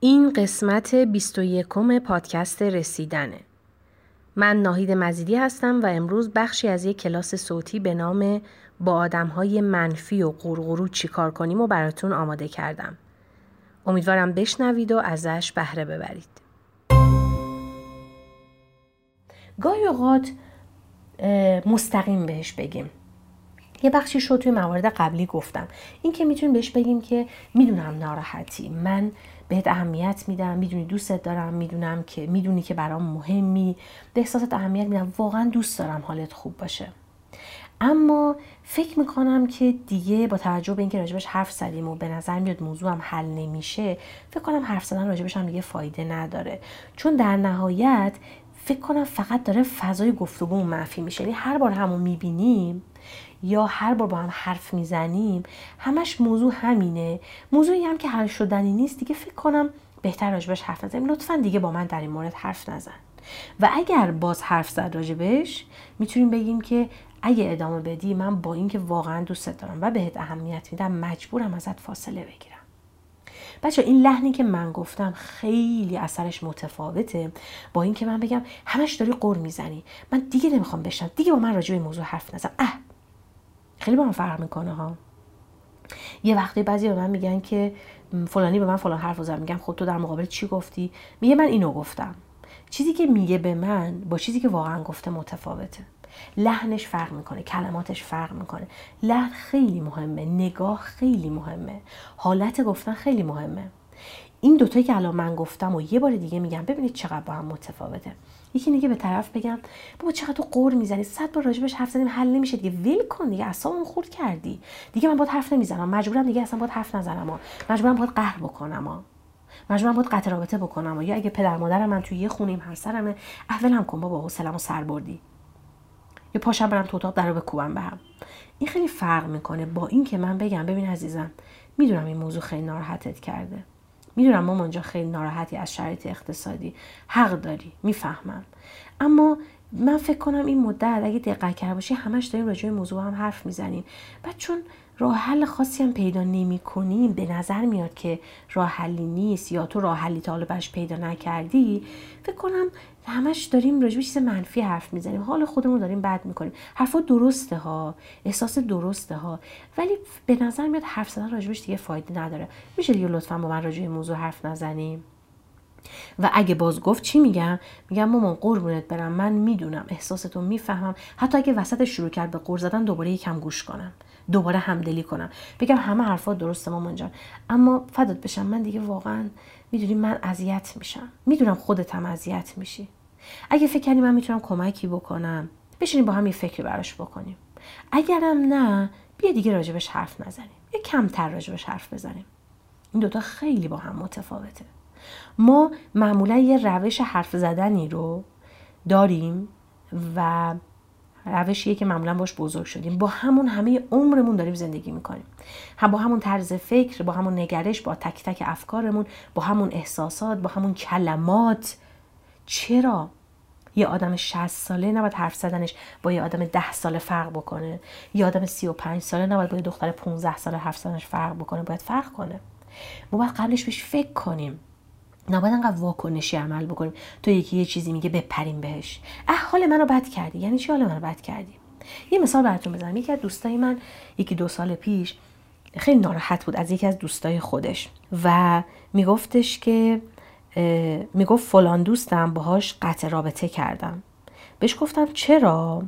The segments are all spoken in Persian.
این قسمت 21 پادکست رسیدنه. من ناهید مزیدی هستم و امروز بخشی از یک کلاس صوتی به نام با آدم های منفی و قرقرو چیکار کنیم و براتون آماده کردم. امیدوارم بشنوید و ازش بهره ببرید. گاهی اوقات مستقیم بهش بگیم یه بخشی شد توی موارد قبلی گفتم. این که می‌تونیم بهش بگیم که می‌دونم ناراحتی. من بهت اهمیت میدم می‌دونی دوستت دارم می‌دونم که می‌دونی که برام مهمی. به احساسات اهمیت میدم. واقعا دوست دارم حالت خوب باشه. اما فکر می‌کنم که دیگه با توجه به اینکه راجبش حرف زدیم و به نظر میاد موضوع هم حل نمیشه فکر کنم حرف زدن راجبش هم دیگه فایده نداره. چون در نهایت فکر کنم فقط داره فضای گفتگو منفی میشه. یعنی هر بار همو می‌بینیم یا هر بار با هم حرف می‌زنیم همش موضوع همینه. موضوعی هم که حل شدنی نیست. دیگه فکر کنم بهتر راجبش حرف نزنیم. لطفا دیگه با من در این مورد حرف نزن. و اگر باز حرف زد راجبش می‌تونیم بگیم که اگه ادامه بدی من با اینکه واقعا دوستت دارم و بهت اهمیت میدم مجبورم ازت فاصله بگیرم. بچه این لحنی که من گفتم خیلی اثرش متفاوته. با اینکه من بگم همش داری قر می‌زنی. من دیگه نمی‌خوام بشنم. دیگه با من راجع به موضوع حرف نزن. اه! خیلی با من فرق می‌کنه ها. یه وقتی بعضی به من میگن که فلانی به من فلان حرف زد میگم خب تو در مقابل چی گفتی؟ میگه من اینو گفتم. چیزی که میگه به من با چیزی که واقعا گفته متفاوته. لحنش فرق می‌کنه کلماتش فرق می‌کنه. لحن خیلی مهمه نگاه خیلی مهمه حالت گفتن خیلی مهمه. این دوتایی که الان من گفتم و یه بار دیگه میگم ببینید چقدر با هم متفاوته. یکی دیگه به طرف بگم بابا چقدر تو قور می‌زنی؟ صد بار راجبش حرف زدیم حل نمیشه دیگه ول کن دیگه اصلا خورد کردی. دیگه من باید حرف نمی‌زنم مجبورم دیگه اصلا باید حرف نزنم مجبورم باید قهر بکنم مجبورم باید قطع رابطه بکنم یا اگه پدر مادر من توی یه خونیم هر سرمه اول هم کن بابا حوصله‌مو سر بردی. یا پاشم برم تو اتاق درو بکوبم به هم. این خیلی فرق می‌کنه با اینکه من بگم ببین عزیزم می‌دونم این موضوع خیلی ناراحتت کرده. می‌دونم ما اونجا خیلی ناراحتی از شرایط اقتصادی. حق داری می‌فهمم. اما من فکر کنم این مدت اگه دقت کرده باشی همش داریم راجع به موضوع هم حرف می‌زنیم. بعد چون راه حل خاصی هم پیدا نمی کنیم به نظر میاد که راه حلی نیست یا تو راه حلی تا حالا پیدا نکردی. فکر کنم همش داریم راجع چیز منفی حرف می‌زنیم. حال خودمون داریم بد می‌کنیم. حرفا درسته ها. احساس درسته ها. ولی به نظر میاد حرف زدن راجبش دیگه فایده نداره. میشه دیگه لطفا با من راجع موضوع حرف نزنیم. و اگه باز گفت چی میگم؟ میگم مامان قربونت برم من می‌دونم احساستو می‌فهمم. حتی اگه وسط شروع کرد به قور زدن دوباره یکم گوش کنم. دوباره همدلی کنم. بگم همه حرفا درسته مامان جان. اما فدات بشم من دیگه واقعا می‌دونی من اذیت میشم. می‌دونم خودت هم اذیت میشی. اگه فکر کنی من می‌تونم کمکی بکنم بشینیم با هم یه فکری براش بکنیم. اگرم نه بیا دیگه راجبش حرف نزنیم. یه کمتر راجبش حرف بزنیم. این دوتا خیلی با هم متفاوته. ما معمولا یه روش حرف زدنی رو داریم و روشیه که معمولا باش بزرگ شدیم. با همون همه عمرمون داریم زندگی می‌کنیم. هم با همون طرز فکر با همون نگرش با تک تک افکارمون با همون احساسات با همون کلمات. چرا یه آدم 60 ساله نباید حرف زدنش با یه آدم 10 ساله فرق بکنه؟ یه آدم 35 ساله نباید با یه دختر 15 ساله حرف زدنش فرق بکنه؟ باید فرق کنه. ما باید قبلش بهش فکر کنیم. نباید انقدر واکنشی عمل بکنیم. تو یکی یه چیزی میگه بپریم بهش. اه حال منو بد کردی. یعنی چی حال منو بد کردی؟ یه مثال براتون بزنم. یکی از دوستای من یکی دو سال پیش خیلی ناراحت بود از یکی از دوستای خودش و میگفتش که می‌گفت فلان دوستم باهاش قطع رابطه کردم. بهش گفتم چرا؟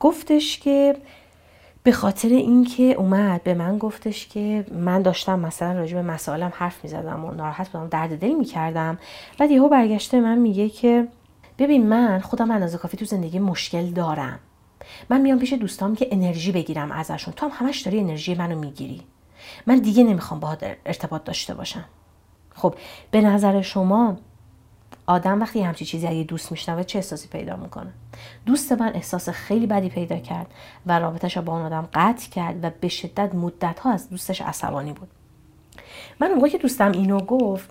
گفتش که به خاطر اینکه اومد به من گفتش که من داشتم مثلا راجع به مسائلم حرف می‌زدم و ناراحت بودم درد دل می‌کردم. بعد یهو برگشته من میگه که ببین من خودم اندازه کافی تو زندگی مشکل دارم. من میام پیش دوستام که انرژی بگیرم ازشون. تو هم همش داری انرژی منو می‌گیری. من دیگه نمی‌خوام با ارتباط داشته باشم. خب به نظر شما آدم وقتی همچی چیزی اگه دوست میشنوه چه احساسی پیدا می‌کنه؟ دوست من احساس خیلی بدی پیدا کرد و رابطش با اون آدم قطع کرد و به شدت مدت ها از دوستش عصبانی بود. من موقعی که دوستم اینو گفت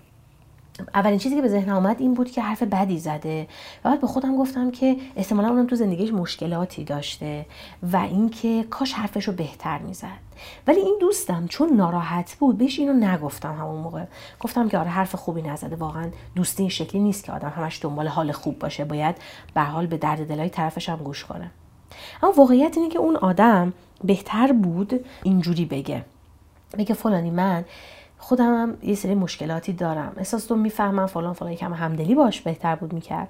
اولین چیزی که به ذهن آمد این بود که حرف بدی زده. و بعد به خودم گفتم که احتمالا اونم تو زندگیش مشکلاتی داشته و اینکه کاش حرفش رو بهتر می‌زد. ولی این دوستم چون ناراحت بود بهش اینو نگفتم همون موقع. گفتم که آره حرف خوبی نزده. واقعا دوستی این شکلی نیست که آدم همش دنبال حال خوب باشه. باید به حال به درد دلای طرفش هم گوش کنه. اما واقعیت اینه که اون آدم بهتر بود اینجوری بگه. بگه فلانی من خودم هم یه سری مشکلاتی دارم. احساس تو می‌فهمم فلان فلان یکم همدلی باش بهتر بود می‌کرد.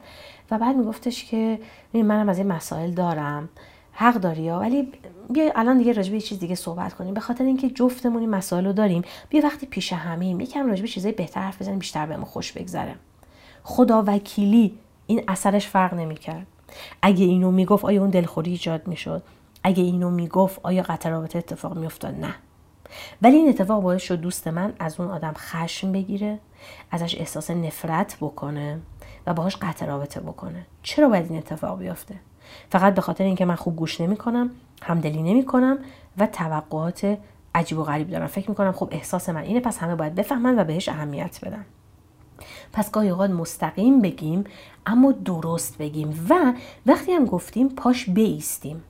و بعد میگفتش که منم از این مسائل دارم. حق داری ها ولی بیا الان دیگه راجبه یه چیز دیگه صحبت کنیم. به خاطر اینکه جفتمون این مسائل رو داریم بیا وقتی پیش همیم یکم راجبه چیزای بهتر حرف بزنیم بیشتر بهمون خوش بگذره. خدا وکیلی این اثرش فرق نمی‌کرد. اگه اینو می‌گفت آیا اون دلخوری ایجاد می‌شد؟ اگه اینو می‌گفت آیا قطع رابطه اتفاق میافتاد؟ نه. ولی این اتفاق باعث شد دوست من از اون آدم خشم بگیره ازش احساس نفرت بکنه و باهاش قطع رابطه بکنه. چرا باید این اتفاق بیفته؟ فقط به خاطر اینکه من خوب گوش نمی‌کنم همدلی نمی‌کنم و توقعات عجیب و غریب دارم. فکر می‌کنم خب احساس من اینه پس همه باید بفهمن و بهش اهمیت بدن. پس گاهی اوقات مستقیم بگیم اما درست بگیم و وقتی هم گفتیم پاش بیستیم.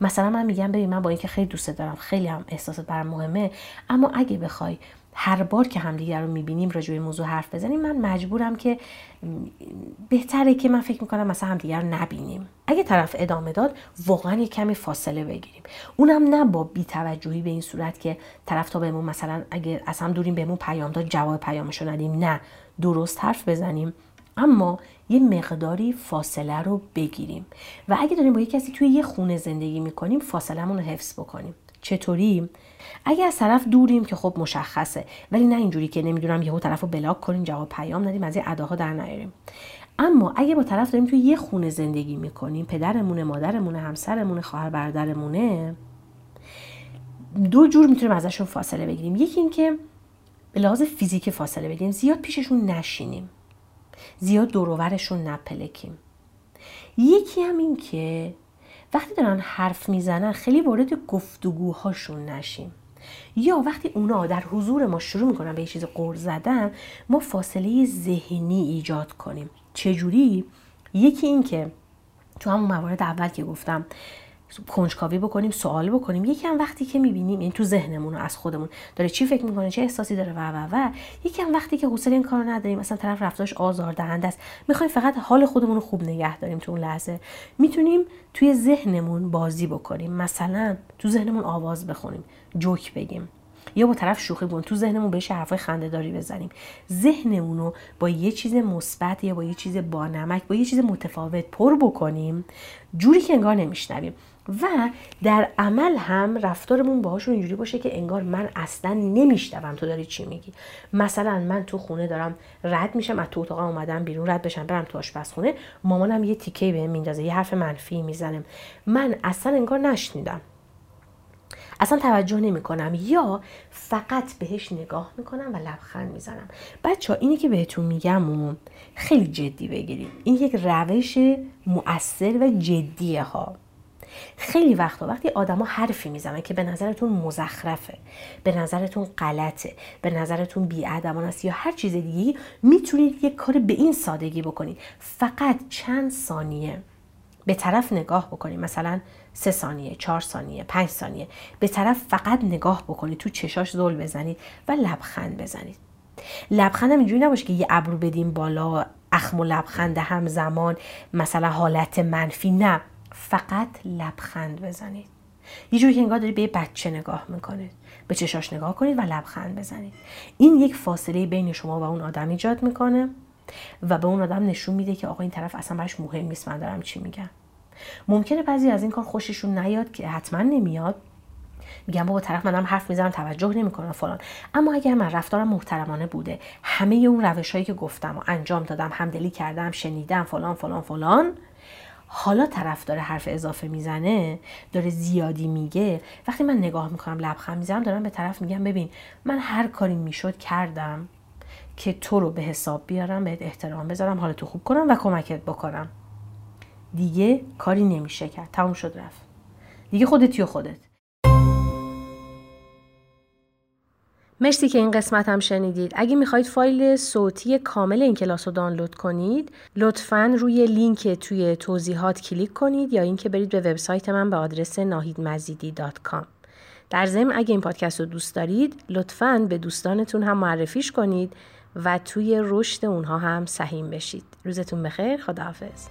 مثلا من میگم ببین من با اینکه خیلی دوست دارم خیلی هم احساسات برام مهمه اما اگه بخوای هر بار که همدیگر رو می‌بینیم راجع به موضوع حرف بزنیم من مجبورم که بهتره که من فکر می‌کنم مثلا همدیگر رو نبینیم. اگه طرف ادامه داد واقعا یه کمی فاصله بگیریم. اونم نه با بیتوجهی به این صورت که طرف تا بهمون مثلا اگه از هم دوریم بهمون پیام داد جواب پیامش رو ندیم. نه درست حرف بزنیم. اما یه مقداری فاصله رو بگیریم. و اگه داریم با یه کسی توی یه خونه زندگی می‌کنیم فاصلهمون رو حفظ بکنیم. چطوری؟ اگه از طرف دوریم که خب مشخصه ولی نه اینجوری که نمی‌دونم یهو طرف رو بلاک کنیم جواب پیام ندیم از این اداها در نیاریم. اما اگه با طرف داریم توی یه خونه زندگی می‌کنیم پدرمونه مادرمونه همسرمونه خواهر برادرمونه دو جور می‌تونیم ازشون فاصله بگیریم. یکی اینکه به لحاظ فیزیک فاصله بگیریم زیاد پیششون نشینیم. زیاد دورورشون نپلکیم. یکی هم این که وقتی دارن حرف می‌زنن خیلی وارد گفتگوهاشون نشیم. یا وقتی اونا در حضور ما شروع می‌کنن به یه چیز قرض زدن ما فاصله ذهنی ایجاد کنیم. چجوری؟ یکی این که تو همون موارد اول که گفتم کنجکاوی بکنیم سوال بکنیم. یکی هم وقتی که می‌بینیم این تو ذهنمون از خودمون داره چی فکر می‌کنه چه احساسی داره و و و یکی هم وقتی که حوصله این کارو نداریم مثلا طرف رفتارش آزاردهنده است. می‌خوایم فقط حال خودمون رو خوب نگه داریم تو اون لحظه. می‌تونیم توی ذهنمون بازی بکنیم. مثلا تو ذهنمون آواز بخونیم جوک بگیم. یا با طرف شوخی بون تو ذهنمون بهش حرفای خندهداری بزنیم. ذهنمون رو با یه چیز مثبت یا با یه چیز با نمک با یه چیز متفاوت پر بکنیم. جوری که انگار نمیشنویم. و در عمل هم رفتارمون باهاشون اینجوری باشه که انگار من اصلا نمیشنوم تو داری چی میگی. مثلا من تو خونه دارم رد میشم از تو اتاق اومدم بیرون رد بشم برم تو آشپزخونه مامانم یه تیکه بهم میندازه یه حرف منفی می‌زنم من اصلا انگار نشنیدم. اصلا توجه نمی کنم یا فقط بهش نگاه می‌کنم و لبخند می‌زنم. بچه ها اینی که بهتون میگم خیلی جدی بگیرید. این یک روش مؤثر و جدیه ها. خیلی وقتا وقتی آدما حرفی می‌زنن که به نظرتون مزخرفه به نظرتون غلطه به نظرتون بیادبانه است یا هر چیز دیگه می‌تونید یک کار به این سادگی بکنید. فقط چند ثانیه به طرف نگاه بکنید. مثلا سه ثانیه چهار ثانیه پنج ثانیه. به طرف فقط نگاه بکنید. تو چشاش زل بزنید و لبخند بزنید. لبخندم اینجوری نباشه که یه ابرو بدیم بالا اخم و لبخند همزمان مثلا حالت منفی. نه. فقط لبخند بزنید. یه جوری که انگار دارید به یه بچه نگاه می‌کنید. به چشاش نگاه کنید و لبخند بزنید. این یک فاصله بین شما و اون آدم ایجاد می‌کنه و به اون آدم نشون میده که آقا این طرف اصلا براش مهم نیست من دارم چی میگم. ممکنه بعضی از این کار خوششون نیاد که حتما نمیاد. میگم بابا طرف منم حرف می‌زنم توجه نمی‌کنه فلان. اما اگر من رفتارم محترمانه بوده همه اون روش هایی که گفتم و انجام دادم همدلی کردم شنیدم فلان فلان فلان حالا طرف داره حرف اضافه می‌زنه داره زیادی میگه. وقتی من نگاه می‌کنم لبخند می‌زنم دارم به طرف میگم ببین من هر کاری می‌شد کردم که تو رو به حساب بیارم بهت احترام بذارم حالا تو خوب کنم و کمکت بکنم. دیگه کاری نمیشه کرد. تموم شد رفت. دیگه خودتی و خودت. مرسی که این قسمت هم شنیدید. اگه می‌خواید فایل صوتی کامل این کلاس رو دانلود کنید لطفا روی لینک توی توضیحات کلیک کنید یا اینکه برید به وبسایت من به آدرس nahidmazidi.com در ضمن اگه این پادکست رو دوست دارید لطفا به دوستانتون هم معرفیش کنید و توی رشد اونها هم سهیم بشید. روزتون بخیر. خداحافظ.